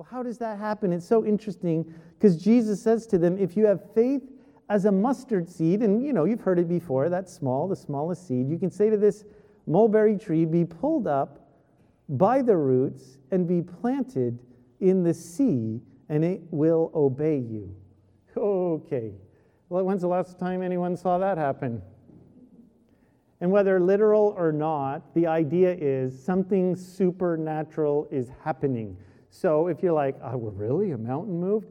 Well, how does that happen? It's so interesting because Jesus says to them, if you have faith as a mustard seed, and you know, you've heard it before, that's small, the smallest seed, you can say to this mulberry tree, be pulled up by the roots and be planted in the sea, and it will obey you. Okay. Well, when's the last time anyone saw that happen? And whether literal or not, the idea is something supernatural is happening. So if you're like, oh, really? A mountain moved?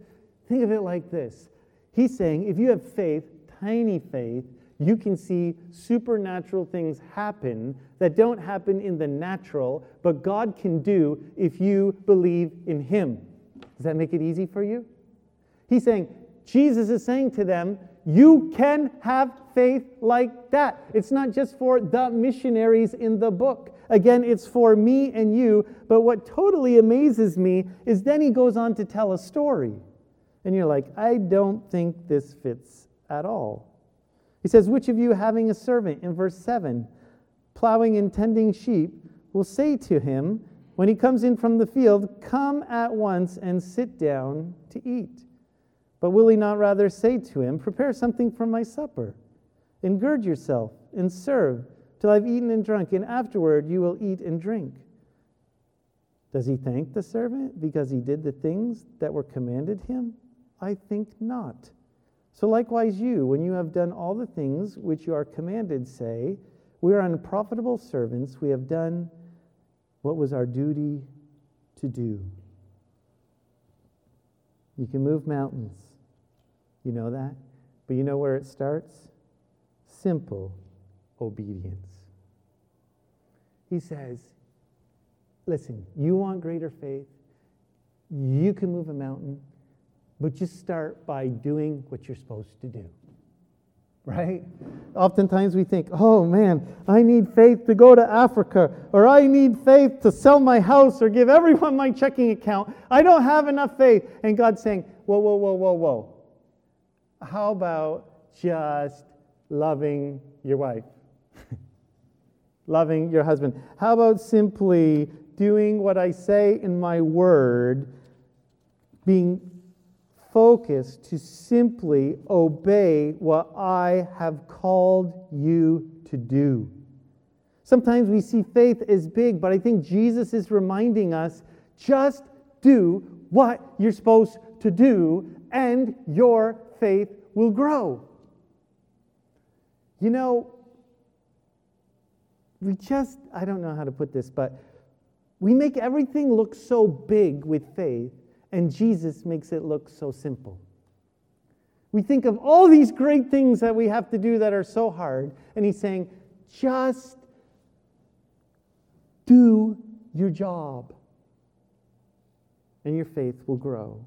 Think of it like this He's saying if you have faith, tiny faith, you can see supernatural things happen that don't happen in the natural, but God can do if you believe in Him. Does that make it easy for you? He's saying, Jesus is saying to them, you can have faith like that. It's not just for the missionaries in the book. Again, it's for me and you. But what totally amazes me is then he goes on to tell a story. And you're like, I don't think this fits at all. He says, Which of you having a servant in verse 7, plowing and tending sheep, will say to him, when he comes in from the field, Come at once and sit down to eat? But will he not rather say to him, Prepare something for my supper, and gird yourself, and serve till I've eaten and drunk, and afterward you will eat and drink? Does he thank the servant because he did the things that were commanded him? I think not. So likewise, you, when you have done all the things which you are commanded, say, We are unprofitable servants, we have done what was our duty to do. You can move mountains. You know that? But you know where it starts? Simple obedience. He says, Listen, you want greater faith, you can move a mountain, but just start by doing what you're supposed to do. Right? Oftentimes we think, oh man, I need faith to go to Africa, or I need faith to sell my house, or give everyone my checking account. I don't have enough faith. And God's saying, whoa, whoa, whoa, whoa, whoa. How about just loving your wife? Loving your husband? How about simply doing what I say in my word, being focused to simply obey what I have called you to do? Sometimes we see faith as big, but I think Jesus is reminding us just do what you're supposed to do, and your faith will grow. You know, we just, I don't know how to put this, but we make everything look so big with faith, and Jesus makes it look so simple. We think of all these great things that we have to do that are so hard, and he's saying, just do your job, and your faith will grow.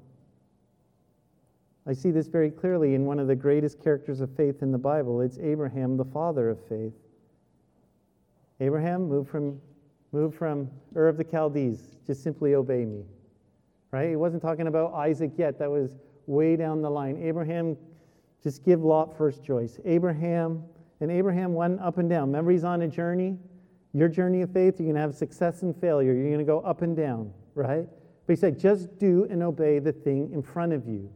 I see this very clearly in one of the greatest characters of faith in the Bible. It's Abraham, the father of faith. Abraham, move from, move from Ur of the Chaldees. Just simply obey me. Right? He wasn't talking about Isaac yet. That was way down the line. Abraham, just give Lot first choice. Abraham, and Abraham went up and down. Remember, he's on a journey. Your journey of faith, you're going to have success and failure. You're going to go up and down, right? But he said, just do and obey the thing in front of you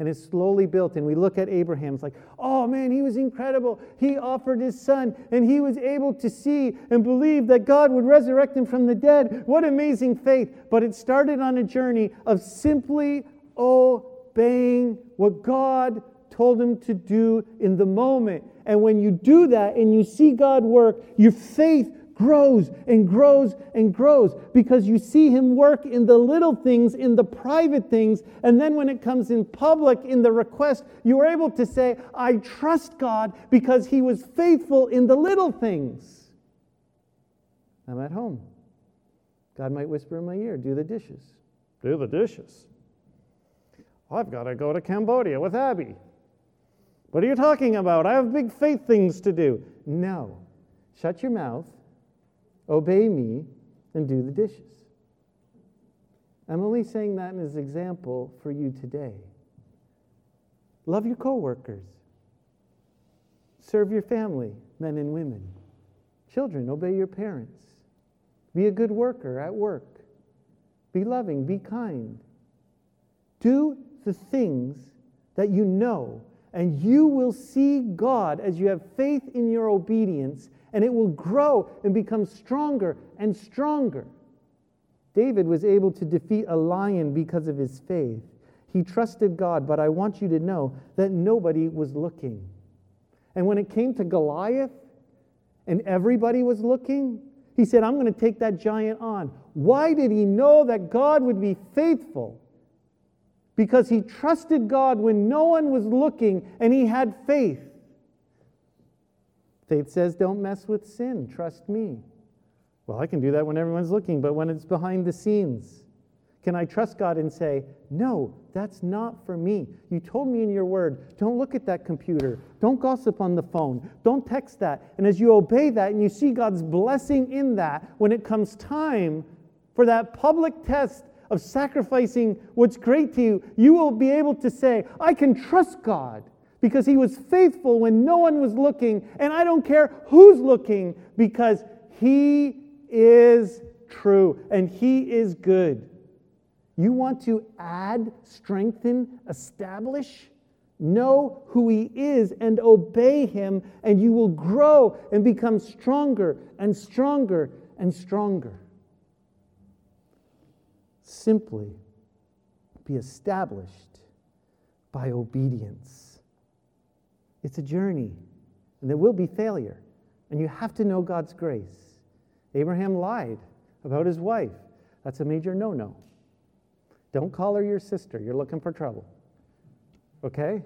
and it's slowly built. And we look at Abraham, it's like, oh man, he was incredible. He offered his son, and he was able to see and believe that God would resurrect him from the dead. What amazing faith. But it started on a journey of simply obeying what God told him to do in the moment. And when you do that and you see God work, your faith grows and grows and grows because you see him work in the little things, in the private things, and then when it comes in public, in the request, you are able to say, I trust God because he was faithful in the little things. I'm at home. God might whisper in my ear, do the dishes. Do the dishes. I've got to go to Cambodia with Abby. What are you talking about? I have big faith things to do. No. Shut your mouth Obey me and do the dishes. I'm only saying that as an example for you today. Love your coworkers. Serve your family, men and women. Children, obey your parents. Be a good worker at work. Be loving, be kind. Do the things that you know, and you will see God as you have faith in your obedience, and it will grow and become stronger and stronger. David was able to defeat a lion because of his faith. He trusted God, but I want you to know that nobody was looking. And when it came to Goliath and everybody was looking, he said, I'm going to take that giant on. Why did he know that God would be faithful? Because he trusted God when no one was looking and he had faith. Faith says, Don't mess with sin, trust me. Well, I can do that when everyone's looking, but when it's behind the scenes, can I trust God and say, No, that's not for me? You told me in your word, don't look at that computer. Don't gossip on the phone. Don't text that. And as you obey that and you see God's blessing in that, when it comes time for that public test of sacrificing what's great to you, you will be able to say, I can trust God because He was faithful when no one was looking, and I don't care who's looking because He is true and He is good. You want to add, strengthen, establish? Know who He is and obey Him, and you will grow and become stronger and stronger and stronger. Simply be established by obedience. It's a journey, and there will be failure, and you have to know God's grace. Abraham lied about his wife. That's a major no no. Don't call her your sister. You're looking for trouble. Okay?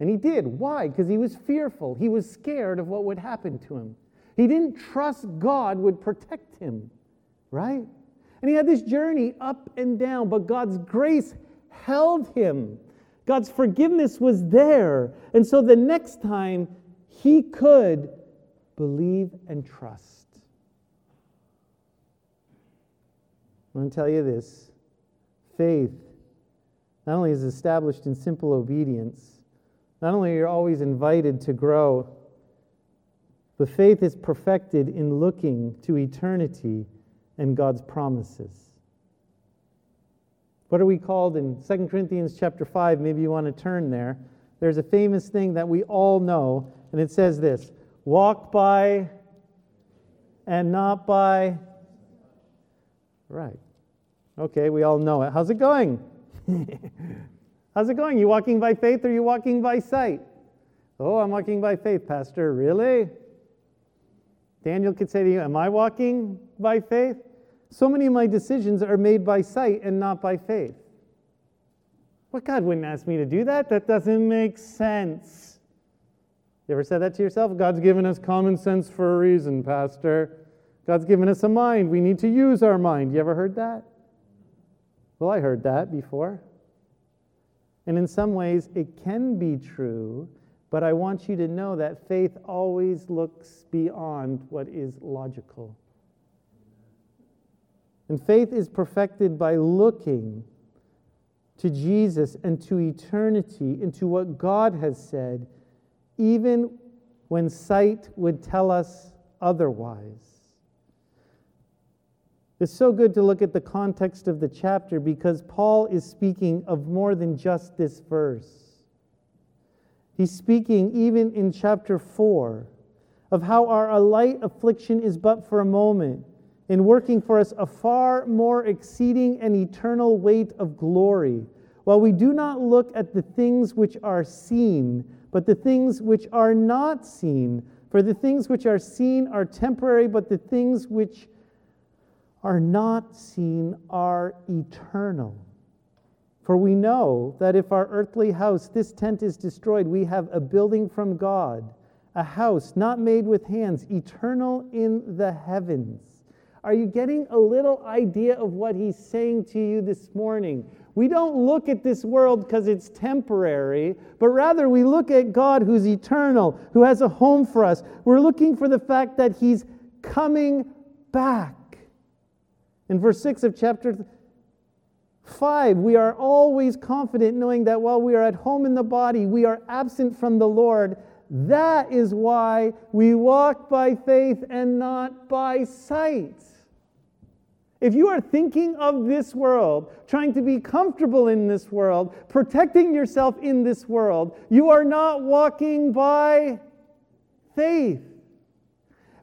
And he did. Why? Because he was fearful. He was scared of what would happen to him. He didn't trust God would protect him, right? And he had this journey up and down, but God's grace held him. God's forgiveness was there. And so the next time he could believe and trust. I'm going to tell you this faith not only is established in simple obedience, not only are you always invited to grow, but faith is perfected in looking to eternity and God's promises. What are we called in 2 Corinthians chapter 5? Maybe you want to turn there. There's a famous thing that we all know, and it says this walk by and not by. Right. Okay, we all know it. How's it going? How's it going? You walking by faith or you walking by sight? Oh, I'm walking by faith, Pastor. Really? Daniel could say to you, Am I walking by faith? So many of my decisions are made by sight and not by faith. But God wouldn't ask me to do that. That doesn't make sense. You ever said that to yourself? God's given us common sense for a reason, Pastor. God's given us a mind. We need to use our mind. You ever heard that? Well, I heard that before. And in some ways, it can be true, but I want you to know that faith always looks beyond what is logical. And faith is perfected by looking to Jesus and to eternity, into what God has said, even when sight would tell us otherwise. It's so good to look at the context of the chapter because Paul is speaking of more than just this verse. He's speaking even in chapter 4 of how our light affliction is but for a moment, in working for us a far more exceeding and eternal weight of glory, while we do not look at the things which are seen, but the things which are not seen. For the things which are seen are temporary, but the things which are not seen are eternal. For we know that if our earthly house, this tent, is destroyed, we have a building from God, a house not made with hands, eternal in the heavens. Are you getting a little idea of what he's saying to you this morning? We don't look at this world because it's temporary, but rather we look at God who's eternal, who has a home for us. We're looking for the fact that he's coming back. In verse 6 of chapter 5, we are always confident knowing that while we are at home in the body, we are absent from the Lord. That is why we walk by faith and not by sight. If you are thinking of this world, trying to be comfortable in this world, protecting yourself in this world, you are not walking by faith.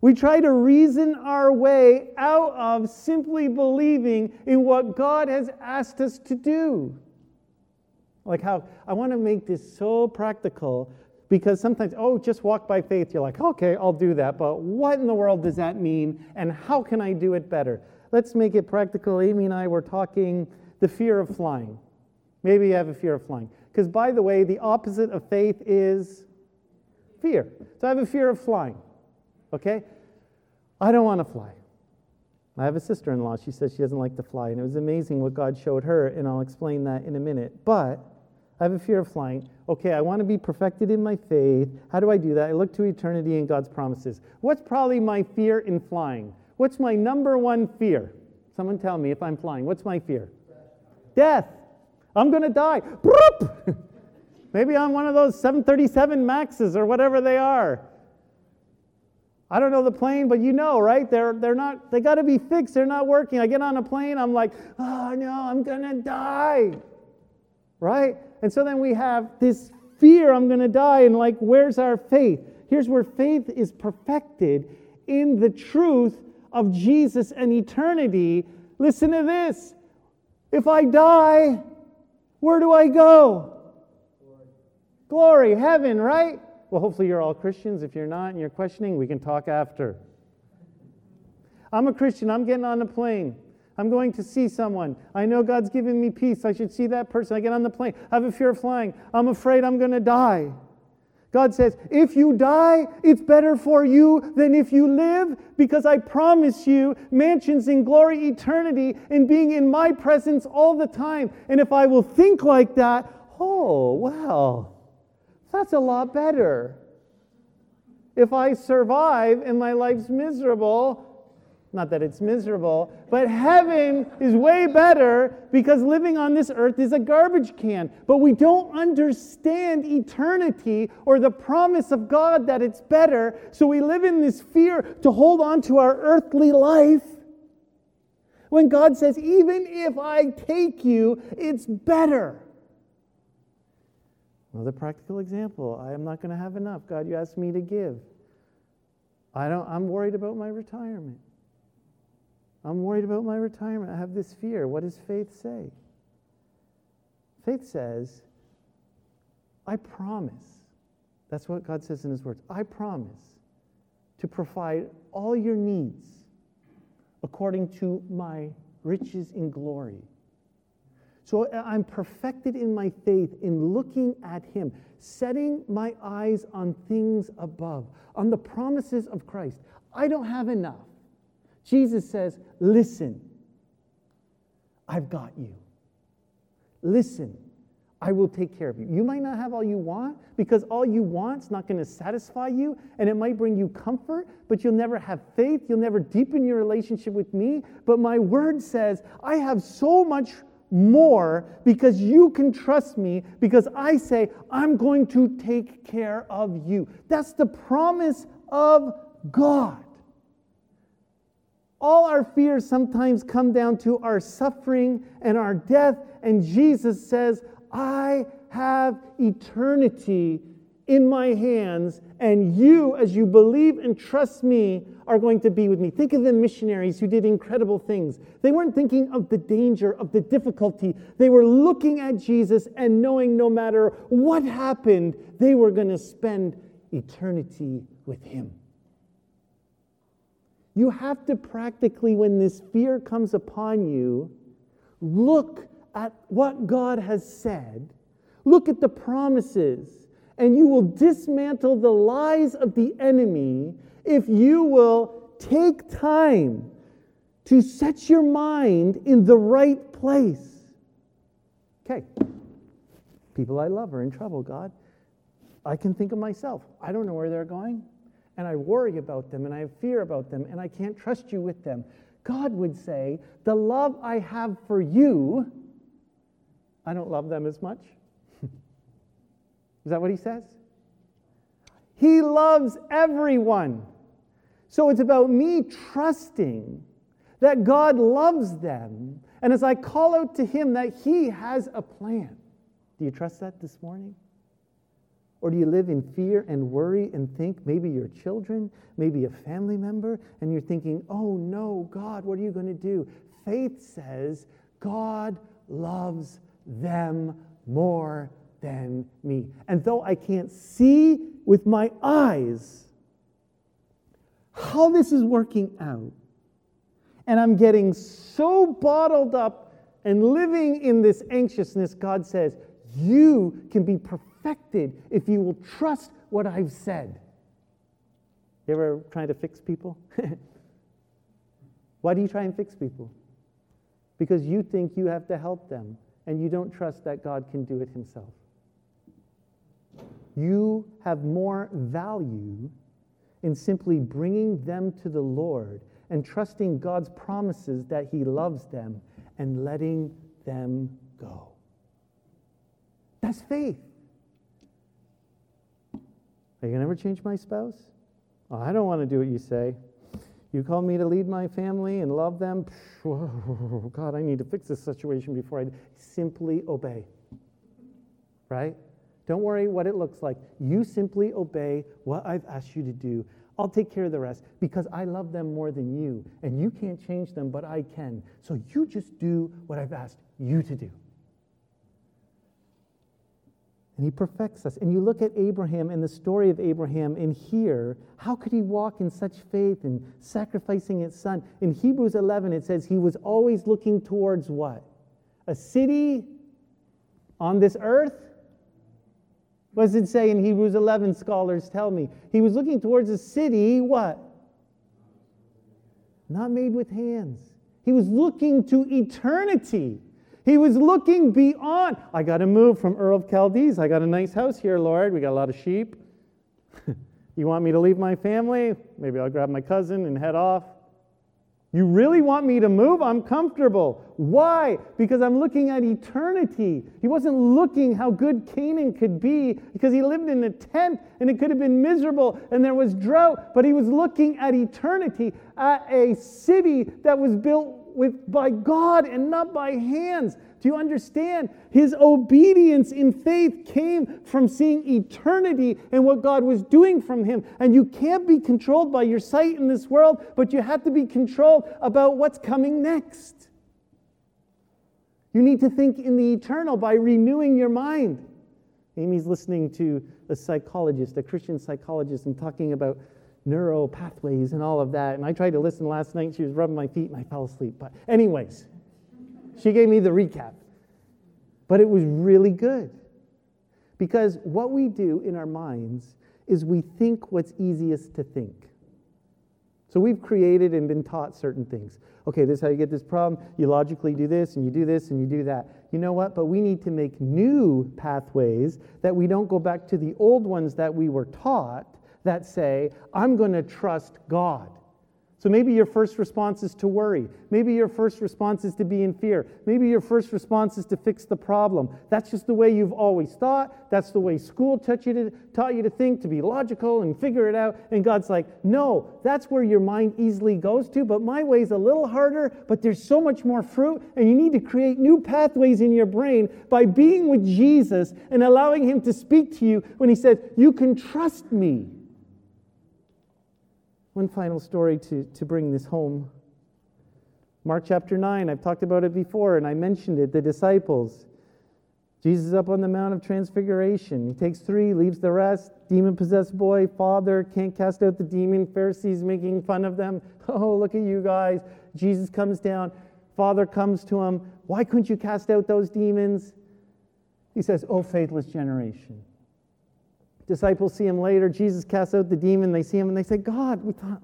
We try to reason our way out of simply believing in what God has asked us to do. Like how I want to make this so practical because sometimes, oh, just walk by faith. You're like, okay, I'll do that. But what in the world does that mean? And how can I do it better? Let's make it practical. Amy and I were talking the fear of flying. Maybe you have a fear of flying. Because, by the way, the opposite of faith is fear. So I have a fear of flying. Okay? I don't want to fly. I have a sister in law. She says she doesn't like to fly. And it was amazing what God showed her, and I'll explain that in a minute. But I have a fear of flying. Okay, I want to be perfected in my faith. How do I do that? I look to eternity and God's promises. What's probably my fear in flying? What's my number one fear? Someone tell me if I'm flying. What's my fear? Death. I'm going to die. Maybe I'm one of those 737 Maxes or whatever they are. I don't know the plane, but you know, right? They're, they're not, they got to be fixed. They're not working. I get on a plane, I'm like, oh no, I'm going to die. Right? And so then we have this fear, I'm going to die. And like, where's our faith? Here's where faith is perfected in the truth of Jesus and eternity, listen to this. If I die, where do I go? Glory, heaven, right? Well, hopefully you're all Christians. If you're not and you're questioning, we can talk after. I'm a Christian. I'm getting on the plane. I'm going to see someone. I know God's giving me peace. I should see that person. I get on the plane. I have a fear of flying. I'm afraid I'm going to die. God says, if you die, it's better for you than if you live, because I promise you mansions in glory, eternity, and being in my presence all the time. And if I will think like that, oh, well, that's a lot better. If I survive and my life's miserable, not that it's miserable, but heaven is way better because living on this earth is a garbage can. But we don't understand eternity or the promise of God that it's better. So we live in this fear to hold on to our earthly life. When God says, even if I take you, it's better. Another practical example I am not going to have enough. God, you asked me to give. I don't, I'm worried about my retirement. I'm worried about my retirement. I have this fear. What does faith say? Faith says, I promise. That's what God says in His words. I promise to provide all your needs according to my riches in glory. So I'm perfected in my faith in looking at Him, setting my eyes on things above, on the promises of Christ. I don't have enough. Jesus says, Listen, I've got you. Listen, I will take care of you. You might not have all you want because all you want's not going to satisfy you and it might bring you comfort, but you'll never have faith. You'll never deepen your relationship with me. But my word says, I have so much more because you can trust me because I say, I'm going to take care of you. That's the promise of God. All our fears sometimes come down to our suffering and our death, and Jesus says, I have eternity in my hands, and you, as you believe and trust me, are going to be with me. Think of the missionaries who did incredible things. They weren't thinking of the danger, of the difficulty. They were looking at Jesus and knowing no matter what happened, they were going to spend eternity with him. You have to practically, when this fear comes upon you, look at what God has said, look at the promises, and you will dismantle the lies of the enemy if you will take time to set your mind in the right place. Okay, people I love are in trouble, God. I can think of myself. I don't know where they're going and I worry about them and I have fear about them and I can't trust you with them. God would say, The love I have for you, I don't love them as much. Is that what he says? He loves everyone. So it's about me trusting that God loves them, and as I call out to Him, that He has a plan. Do you trust that this morning? Or do you live in fear and worry and think maybe your children, maybe a family member, and you're thinking, oh no, God, what are you going to do? Faith says, God loves them more than me. And though I can't see with my eyes how this is working out, and I'm getting so bottled up and living in this anxiousness, God says, You can be perfected if you will trust what I've said. You ever trying to fix people? Why do you try and fix people? Because you think you have to help them and you don't trust that God can do it himself. You have more value in simply bringing them to the Lord and trusting God's promises that He loves them and letting them go. That's faith. You going to ever change my spouse? Oh, I don't want to do what you say. You call me to lead my family and love them. God, I need to fix this situation before I simply obey. Right? Don't worry what it looks like. You simply obey what I've asked you to do. I'll take care of the rest because I love them more than you. And you can't change them, but I can. So you just do what I've asked you to do. And he perfects us. And you look at Abraham and the story of Abraham and here, how could he walk in such faith and sacrificing his son? In Hebrews 11, it says he was always looking towards what? A city on this earth what does it say in Hebrews 11? Scholars tell me. He was looking towards a city, what? Not made with hands. He was looking to eternity. He was looking beyond. I got to move from Ur of Chaldees. I got a nice house here, Lord. We got a lot of sheep. you want me to leave my family? Maybe I'll grab my cousin and head off. You really want me to move? I'm comfortable. Why? Because I'm looking at eternity. He wasn't looking how good Canaan could be because he lived in a tent and it could have been miserable and there was drought, but he was looking at eternity, at a city that was built with by God and not by hands. Do you understand? His obedience in faith came from seeing eternity and what God was doing from him. And you can't be controlled by your sight in this world, but you have to be controlled about what's coming next. You need to think in the eternal by renewing your mind. Amy's listening to a psychologist, a Christian psychologist, and talking about neuro pathways and all of that. And I tried to listen last night. She was rubbing my feet and I fell asleep. But, anyways, she gave me the recap. But it was really good. Because what we do in our minds is we think what's easiest to think. So we've created and been taught certain things. Okay, this is how you get this problem. You logically do this, and you do this, and you do that. You know what? But we need to make new pathways that we don't go back to the old ones that we were taught that say, I'm going to trust God. So maybe your first response is to worry. Maybe your first response is to be in fear. Maybe your first response is to fix the problem. That's just the way you've always thought. That's the way school taught you to, taught you to think, to be logical and figure it out. And God's like, no, that's where your mind easily goes to, but my way's a little harder, but there's so much more fruit, and you need to create new pathways in your brain by being with Jesus and allowing Him to speak to you when He says, You can trust me. One final story to, to bring this home. Mark chapter 9, I've talked about it before and I mentioned it. The disciples. Jesus up on the Mount of Transfiguration. He takes three, leaves the rest. Demon possessed boy, father, can't cast out the demon. Pharisees making fun of them. Oh, look at you guys. Jesus comes down. Father comes to him. Why couldn't you cast out those demons? He says, Oh, faithless generation. Disciples see him later. Jesus casts out the demon. They see him and they say, God, we thought,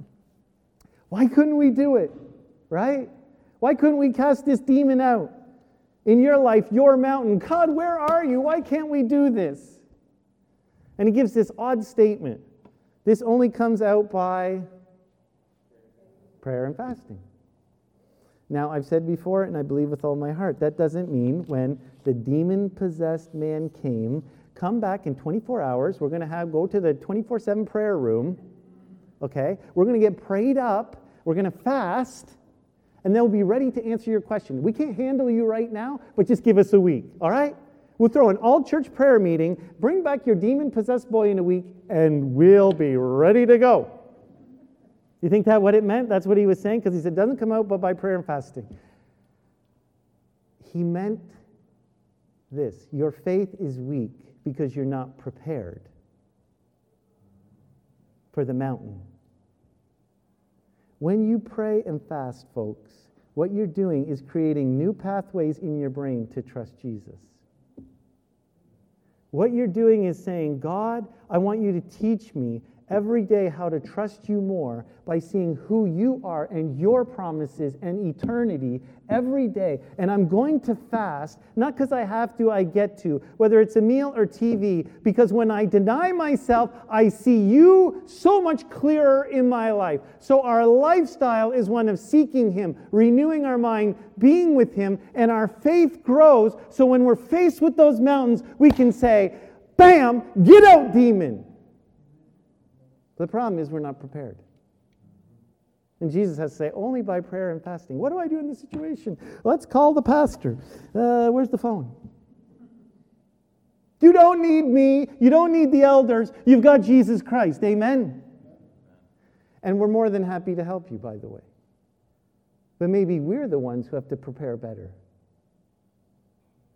why couldn't we do it? Right? Why couldn't we cast this demon out in your life, your mountain? God, where are you? Why can't we do this? And he gives this odd statement. This only comes out by prayer and fasting. Now, I've said before, and I believe with all my heart, that doesn't mean when the demon possessed man came come back in 24 hours. We're going to have go to the 24 7 prayer room. Okay? We're going to get prayed up. We're going to fast. and they'll be ready to answer your question. We can't handle you right now, but just give us a week, all right? We'll throw an all church prayer meeting, bring back your demon possessed boy in a week, and we'll be ready to go. You think that what it meant? That's what he was saying? Because he said, doesn't come out but by prayer and fasting. He meant this your faith is weak because you're not prepared for the mountain. When you pray and fast, folks, what you're doing is creating new pathways in your brain to trust Jesus. What you're doing is saying, God, I want you to teach me every day how to trust you more by seeing who you are and your promises and eternity every day. And I'm going to fast, not because I have to, I get to, whether it's a meal or TV, because when I deny myself, I see you so much clearer in my life. So our lifestyle is one of seeking Him, renewing our mind, being with Him, and our faith grows. So when we're faced with those mountains, we can say, Bam, get out, demon. The problem is we're not prepared. And Jesus has to say, only by prayer and fasting. What do I do in this situation? Let's call the pastor. Uh, where's the phone? You don't need me. You don't need the elders. You've got Jesus Christ. Amen. And we're more than happy to help you, by the way. But maybe we're the ones who have to prepare better.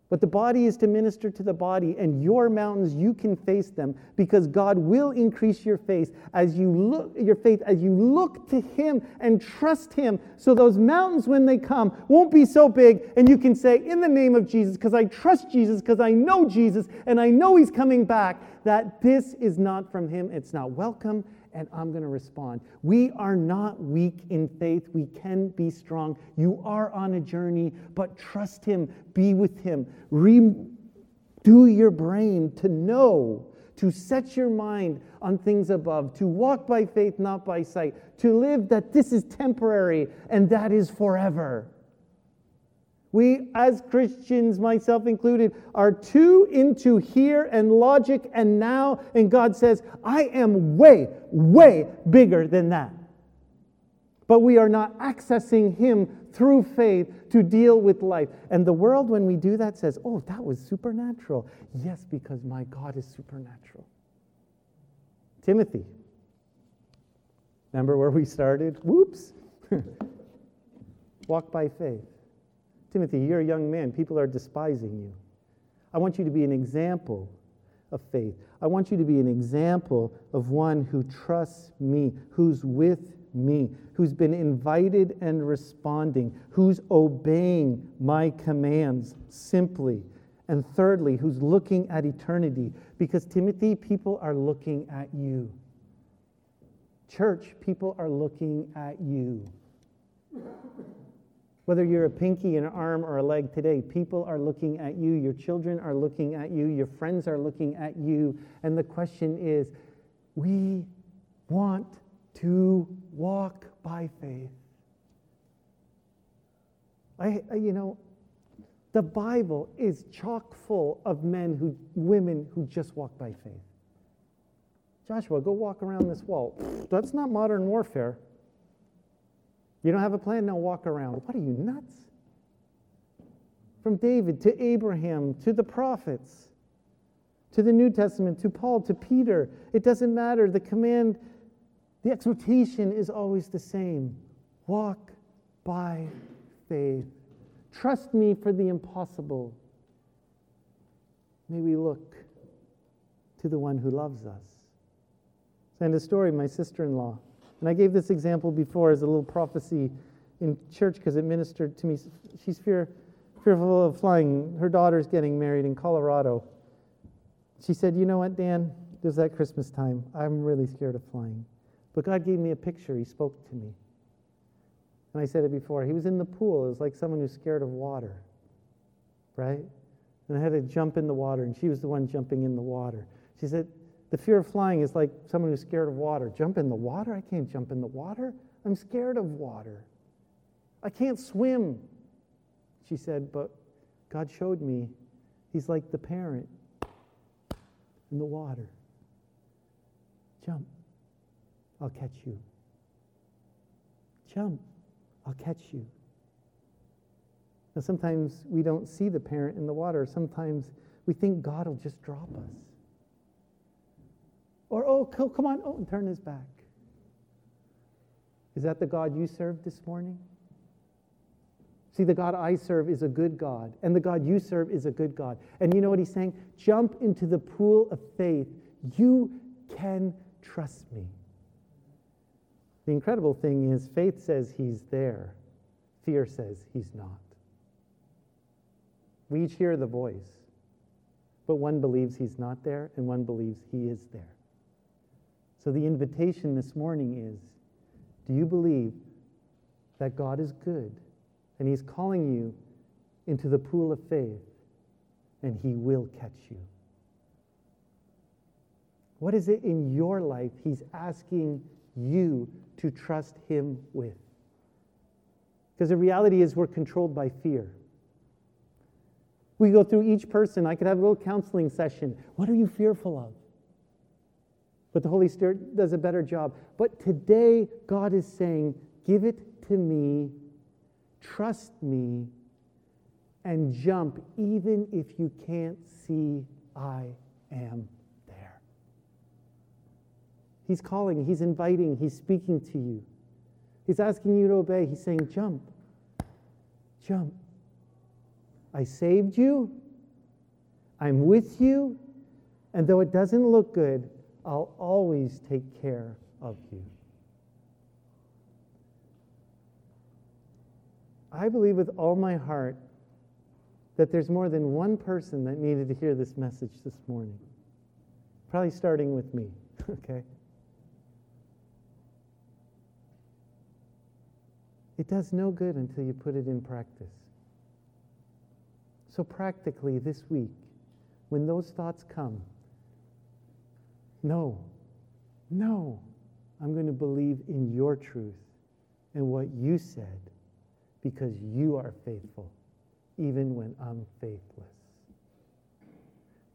But the body is to minister to the body, and your mountains, you can face them because God will increase your faith as you look your faith as you look to Him and trust Him. So those mountains, when they come, won't be so big, and you can say, In the name of Jesus, because I trust Jesus, because I know Jesus, and I know He's coming back, that this is not from Him. It's not welcome, and I'm going to respond. We are not weak in faith. We can be strong. You are on a journey, but trust Him, be with Him. Redo your brain to know, to set your mind on things above, to walk by faith, not by sight, to live that this is temporary and that is forever. We, as Christians, myself included, are too into here and logic and now, and God says, I am way, way bigger than that. But we are not accessing Him through faith to deal with life. And the world, when we do that, says, Oh, that was supernatural. Yes, because my God is supernatural. Timothy. Remember where we started? Whoops. Walk by faith. Timothy, you're a young man. People are despising you. I want you to be an example of faith. I want you to be an example of one who trusts me, who's with me, who's been invited and responding, who's obeying my commands simply. And thirdly, who's looking at eternity. Because, Timothy, people are looking at you. Church, people are looking at you. Whether you're a pinky, an arm, or a leg today, people are looking at you. Your children are looking at you. Your friends are looking at you. And the question is we want to walk by faith. I, you know, the Bible is chock full of men who, women who just walk by faith. Joshua, go walk around this wall. That's not modern warfare. You don't have a plan? Now walk around. What are you, nuts? From David to Abraham to the prophets to the New Testament to Paul to Peter, it doesn't matter. The command, the exhortation is always the same walk by faith. Trust me for the impossible. May we look to the one who loves us. And a story, my sister in law. And I gave this example before as a little prophecy in church because it ministered to me. She's fear, fearful of flying. Her daughter's getting married in Colorado. She said, You know what, Dan? It was at Christmas time. I'm really scared of flying. But God gave me a picture. He spoke to me. And I said it before. He was in the pool. It was like someone who's scared of water, right? And I had to jump in the water, and she was the one jumping in the water. She said, the fear of flying is like someone who's scared of water. Jump in the water? I can't jump in the water. I'm scared of water. I can't swim. She said, But God showed me He's like the parent in the water. Jump. I'll catch you. Jump. I'll catch you. Now, sometimes we don't see the parent in the water. Sometimes we think God will just drop us. Or, oh, come on, oh, and turn his back. Is that the God you serve this morning? See, the God I serve is a good God, and the God you serve is a good God. And you know what he's saying? Jump into the pool of faith. You can trust me. The incredible thing is, faith says he's there, fear says he's not. We each hear the voice, but one believes he's not there, and one believes he is there. So the invitation this morning is do you believe that God is good and he's calling you into the pool of faith and he will catch you? What is it in your life he's asking you to trust him with? Because the reality is we're controlled by fear. We go through each person. I could have a little counseling session. What are you fearful of? But the Holy Spirit does a better job. But today, God is saying, Give it to me, trust me, and jump even if you can't see I am there. He's calling, He's inviting, He's speaking to you. He's asking you to obey. He's saying, Jump, jump. I saved you. I'm with you. And though it doesn't look good, I'll always take care of you. I believe with all my heart that there's more than one person that needed to hear this message this morning. Probably starting with me, okay? It does no good until you put it in practice. So, practically this week, when those thoughts come, no, no, I'm going to believe in your truth and what you said because you are faithful, even when I'm faithless.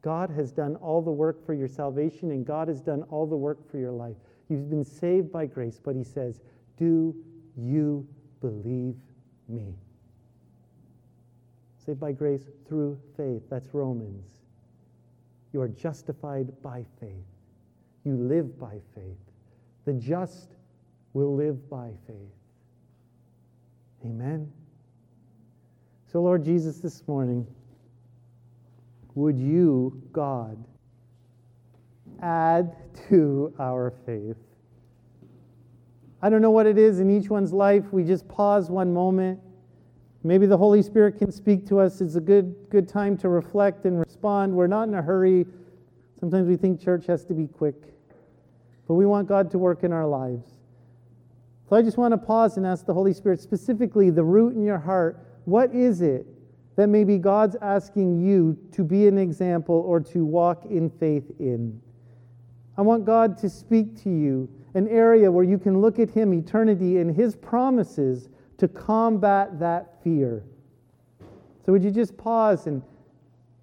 God has done all the work for your salvation, and God has done all the work for your life. You've been saved by grace, but He says, Do you believe me? Saved by grace through faith. That's Romans. You are justified by faith. You live by faith. The just will live by faith. Amen. So, Lord Jesus, this morning, would you, God, add to our faith? I don't know what it is in each one's life. We just pause one moment. Maybe the Holy Spirit can speak to us. It's a good, good time to reflect and respond. We're not in a hurry. Sometimes we think church has to be quick but we want God to work in our lives. So I just want to pause and ask the Holy Spirit specifically the root in your heart what is it that maybe God's asking you to be an example or to walk in faith in? I want God to speak to you, an area where you can look at Him, eternity, and His promises to combat that fear. So, would you just pause and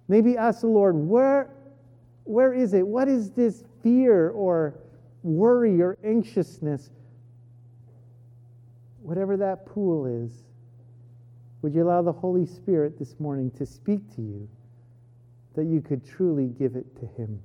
maybe ask the Lord, where, where is it? What is this fear or worry or anxiousness, whatever that pool is, would you allow the Holy Spirit this morning to speak to you that you could truly give it to Him?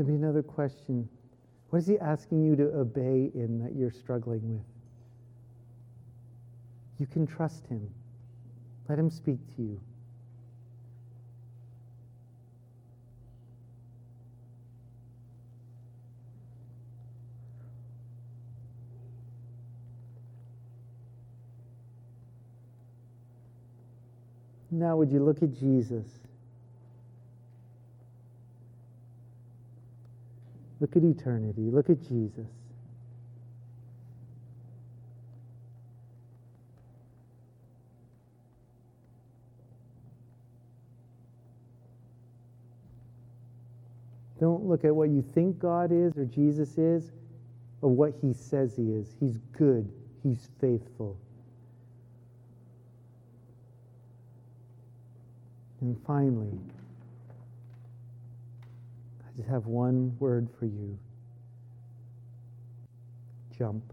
Maybe another question. What is he asking you to obey in that you're struggling with? You can trust him. Let him speak to you. Now, would you look at Jesus? Look at eternity. Look at Jesus. Don't look at what you think God is or Jesus is, but what he says he is. He's good, he's faithful. And finally, just have one word for you jump.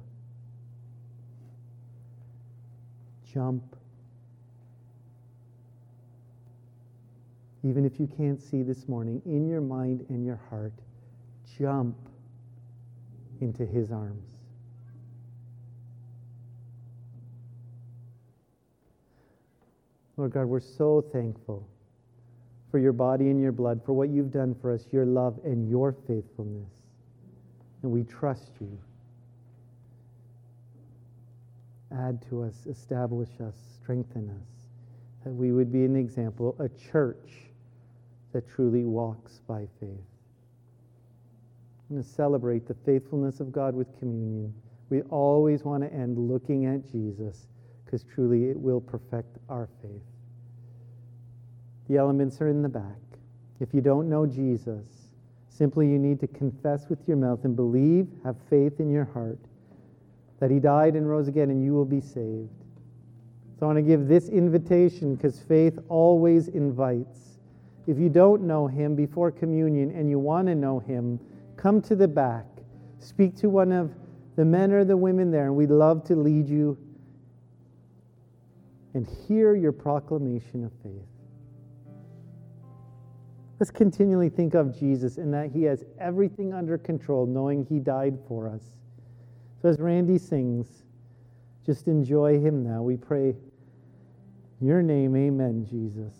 Jump. Even if you can't see this morning, in your mind and your heart, jump into his arms. Lord God, we're so thankful for your body and your blood, for what you've done for us, your love and your faithfulness. And we trust you. Add to us, establish us, strengthen us, that we would be an example, a church that truly walks by faith. I'm going to celebrate the faithfulness of God with communion. We always want to end looking at Jesus because truly it will perfect our faith. The elements are in the back. If you don't know Jesus, simply you need to confess with your mouth and believe, have faith in your heart that he died and rose again, and you will be saved. So I want to give this invitation because faith always invites. If you don't know him before communion and you want to know him, come to the back. Speak to one of the men or the women there, and we'd love to lead you and hear your proclamation of faith. Let's continually think of Jesus and that he has everything under control, knowing he died for us. So as Randy sings, just enjoy him now. We pray your name, amen, Jesus.